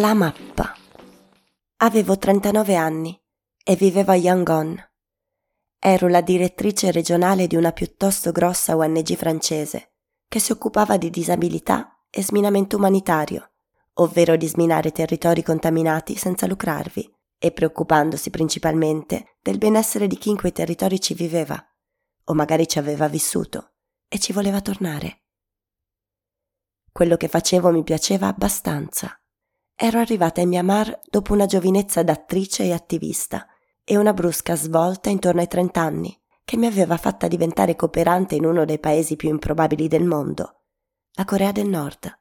La mappa. Avevo 39 anni e vivevo a Yangon. Ero la direttrice regionale di una piuttosto grossa ONG francese che si occupava di disabilità e sminamento umanitario, ovvero di sminare territori contaminati senza lucrarvi e preoccupandosi principalmente del benessere di chi in quei territori ci viveva, o magari ci aveva vissuto e ci voleva tornare. Quello che facevo mi piaceva abbastanza Ero arrivata in Myanmar dopo una giovinezza d'attrice e attivista e una brusca svolta intorno ai 30 anni che mi aveva fatta diventare cooperante in uno dei paesi più improbabili del mondo, la Corea del Nord.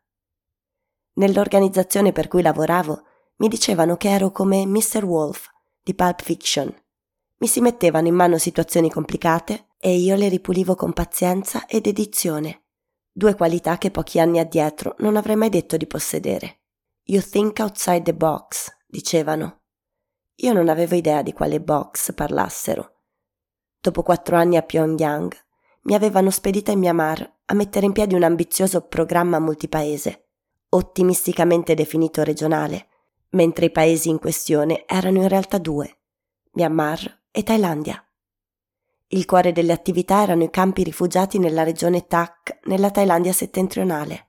Nell'organizzazione per cui lavoravo mi dicevano che ero come Mr. Wolf di Pulp Fiction. Mi si mettevano in mano situazioni complicate e io le ripulivo con pazienza ed edizione, due qualità che pochi anni addietro non avrei mai detto di possedere. You think outside the box, dicevano. Io non avevo idea di quale box parlassero. Dopo quattro anni a Pyongyang, mi avevano spedita in Myanmar a mettere in piedi un ambizioso programma multipaese, ottimisticamente definito regionale, mentre i paesi in questione erano in realtà due, Myanmar e Thailandia. Il cuore delle attività erano i campi rifugiati nella regione Tak, nella Thailandia settentrionale.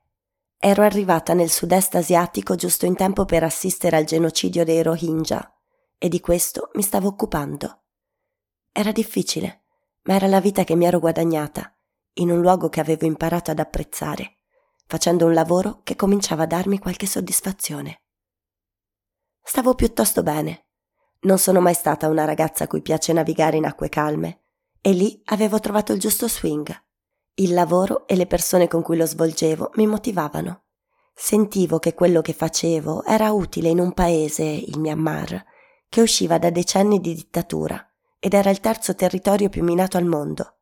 Ero arrivata nel sud-est asiatico giusto in tempo per assistere al genocidio dei Rohingya e di questo mi stavo occupando. Era difficile, ma era la vita che mi ero guadagnata, in un luogo che avevo imparato ad apprezzare, facendo un lavoro che cominciava a darmi qualche soddisfazione. Stavo piuttosto bene. Non sono mai stata una ragazza a cui piace navigare in acque calme, e lì avevo trovato il giusto swing il lavoro e le persone con cui lo svolgevo mi motivavano. Sentivo che quello che facevo era utile in un paese, il Myanmar, che usciva da decenni di dittatura ed era il terzo territorio più minato al mondo.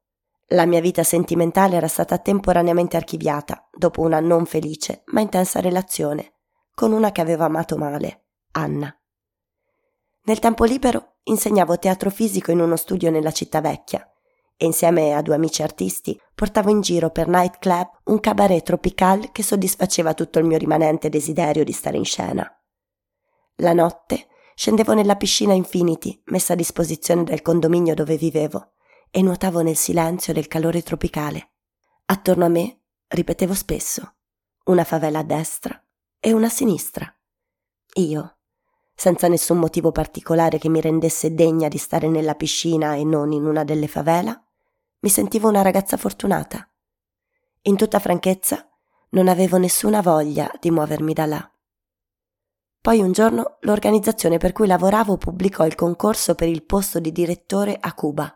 La mia vita sentimentale era stata temporaneamente archiviata dopo una non felice ma intensa relazione con una che avevo amato male, Anna. Nel tempo libero insegnavo teatro fisico in uno studio nella città vecchia e insieme a due amici artisti portavo in giro per nightclub un cabaret tropical che soddisfaceva tutto il mio rimanente desiderio di stare in scena. La notte scendevo nella piscina Infinity messa a disposizione del condominio dove vivevo e nuotavo nel silenzio del calore tropicale. Attorno a me ripetevo spesso una favela a destra e una a sinistra. Io, senza nessun motivo particolare che mi rendesse degna di stare nella piscina e non in una delle favela, mi sentivo una ragazza fortunata. In tutta franchezza, non avevo nessuna voglia di muovermi da là. Poi un giorno l'organizzazione per cui lavoravo pubblicò il concorso per il posto di direttore a Cuba.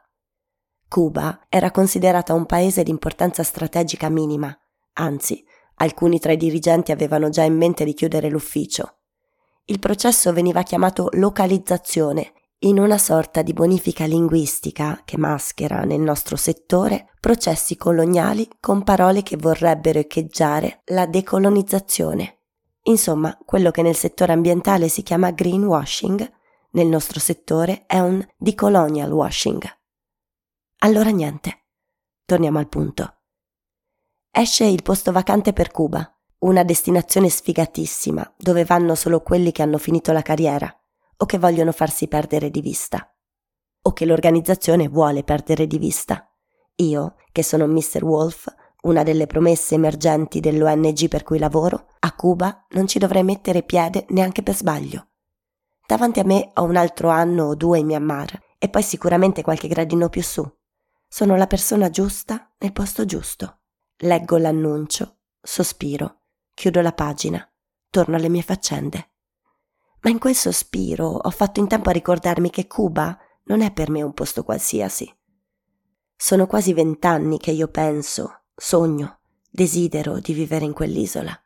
Cuba era considerata un paese di importanza strategica minima, anzi, alcuni tra i dirigenti avevano già in mente di chiudere l'ufficio. Il processo veniva chiamato localizzazione in una sorta di bonifica linguistica che maschera nel nostro settore processi coloniali con parole che vorrebbero echeggiare la decolonizzazione. Insomma, quello che nel settore ambientale si chiama greenwashing, nel nostro settore è un decolonial washing. Allora niente, torniamo al punto. Esce il posto vacante per Cuba, una destinazione sfigatissima dove vanno solo quelli che hanno finito la carriera o che vogliono farsi perdere di vista, o che l'organizzazione vuole perdere di vista. Io, che sono Mr. Wolf, una delle promesse emergenti dell'ONG per cui lavoro, a Cuba non ci dovrei mettere piede neanche per sbaglio. Davanti a me ho un altro anno o due in Myanmar e poi sicuramente qualche gradino più su. Sono la persona giusta nel posto giusto. Leggo l'annuncio, sospiro, chiudo la pagina, torno alle mie faccende ma in quel sospiro ho fatto in tempo a ricordarmi che Cuba non è per me un posto qualsiasi. Sono quasi vent'anni che io penso, sogno, desidero di vivere in quell'isola.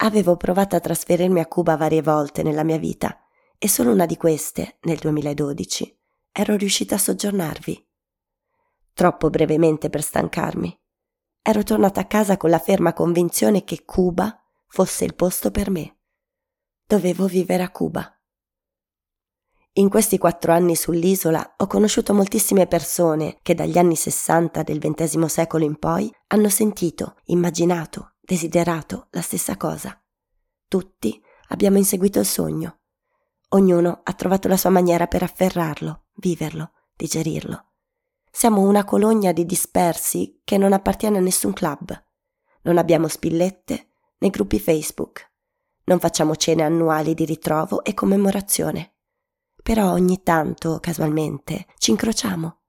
Avevo provato a trasferirmi a Cuba varie volte nella mia vita e solo una di queste, nel 2012, ero riuscita a soggiornarvi. Troppo brevemente per stancarmi. Ero tornata a casa con la ferma convinzione che Cuba fosse il posto per me. Dovevo vivere a Cuba. In questi quattro anni sull'isola ho conosciuto moltissime persone che dagli anni sessanta del XX secolo in poi hanno sentito, immaginato, desiderato la stessa cosa. Tutti abbiamo inseguito il sogno. Ognuno ha trovato la sua maniera per afferrarlo, viverlo, digerirlo. Siamo una colonia di dispersi che non appartiene a nessun club. Non abbiamo spillette né gruppi Facebook. Non facciamo cene annuali di ritrovo e commemorazione. Però ogni tanto, casualmente, ci incrociamo.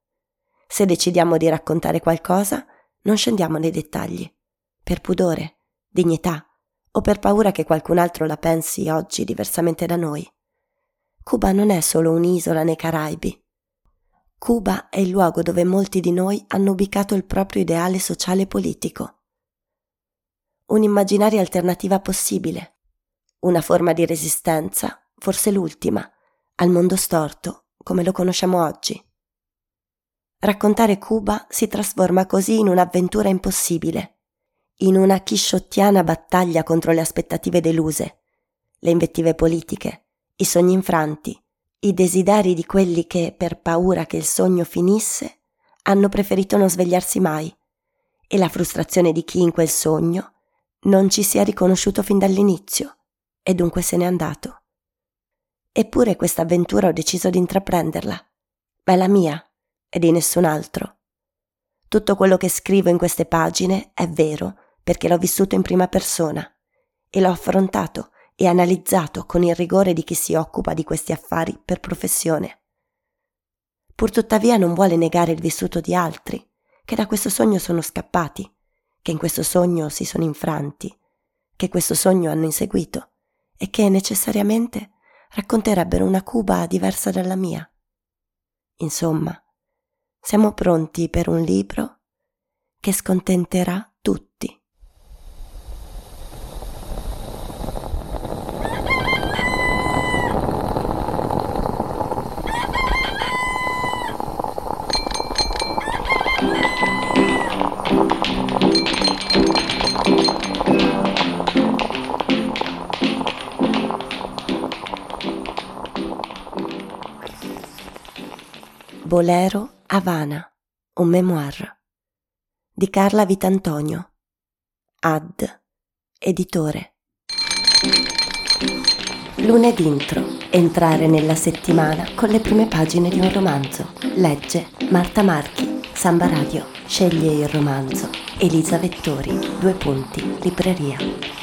Se decidiamo di raccontare qualcosa, non scendiamo nei dettagli. Per pudore, dignità o per paura che qualcun altro la pensi oggi diversamente da noi. Cuba non è solo un'isola nei Caraibi. Cuba è il luogo dove molti di noi hanno ubicato il proprio ideale sociale e politico. Un'immaginaria alternativa possibile, una forma di resistenza, forse l'ultima, al mondo storto, come lo conosciamo oggi. Raccontare Cuba si trasforma così in un'avventura impossibile, in una chisciottiana battaglia contro le aspettative deluse, le invettive politiche, i sogni infranti, i desideri di quelli che, per paura che il sogno finisse, hanno preferito non svegliarsi mai, e la frustrazione di chi in quel sogno non ci sia riconosciuto fin dall'inizio e dunque se n'è andato. Eppure questa avventura ho deciso di intraprenderla. Ma è la mia e di nessun altro. Tutto quello che scrivo in queste pagine è vero perché l'ho vissuto in prima persona e l'ho affrontato e analizzato con il rigore di chi si occupa di questi affari per professione. Purtuttavia non vuole negare il vissuto di altri, che da questo sogno sono scappati, che in questo sogno si sono infranti, che questo sogno hanno inseguito e che necessariamente racconterebbero una Cuba diversa dalla mia. Insomma, siamo pronti per un libro che scontenterà Bolero Havana, un memoir di Carla Vitantonio. Ad, editore. Lunedì intro. Entrare nella settimana con le prime pagine di un romanzo. Legge Marta Marchi, Samba Radio. Sceglie il romanzo. Elisa Vettori, due punti, libreria.